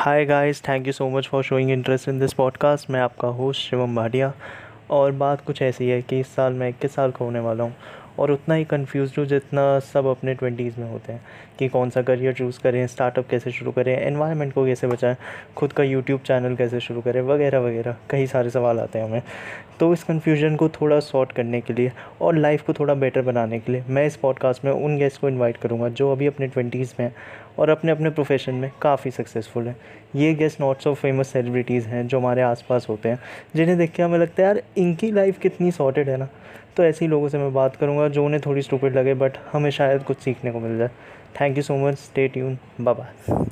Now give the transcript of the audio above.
Hi guys thank you so much for showing interest in this podcast मैं आपका host Shivam Bhatia और बात कुछ ऐसी है कि इस साल मैं इक्कीस साल का होने वाला हूँ? और उतना ही कन्फ्यूज़ हूँ जितना सब अपने ट्वेंटीज़ में होते हैं कि कौन सा करियर चूज़ करें स्टार्टअप कैसे शुरू करें एनवायरनमेंट को कैसे बचाएँ, खुद का यूट्यूब चैनल कैसे शुरू करें, वगैरह वगैरह, कई सारे सवाल आते हैं हमें। तो इस कन्फ्यूज़न को थोड़ा सॉर्ट करने के लिए और लाइफ को थोड़ा बेटर बनाने के लिए मैं इस पॉडकास्ट में उन गेस्ट को इन्वाइट करूँगा जो अभी अपने ट्वेंटीज़ में और अपने अपने प्रोफेशन में काफ़ी सक्सेसफुल हैं। ये guest not so famous celebrities हैं जो हमारे आसपास होते हैं, जिन्हें देख के हमें लगता है, यार इनकी लाइफ कितनी सॉर्टेड है ना। तो ऐसे ही लोगों से मैं बात करूँगा जो उन्हें थोड़ी स्टूपिड लगे बट हमें शायद कुछ सीखने को मिल जाए। Thank you so much stay tune bye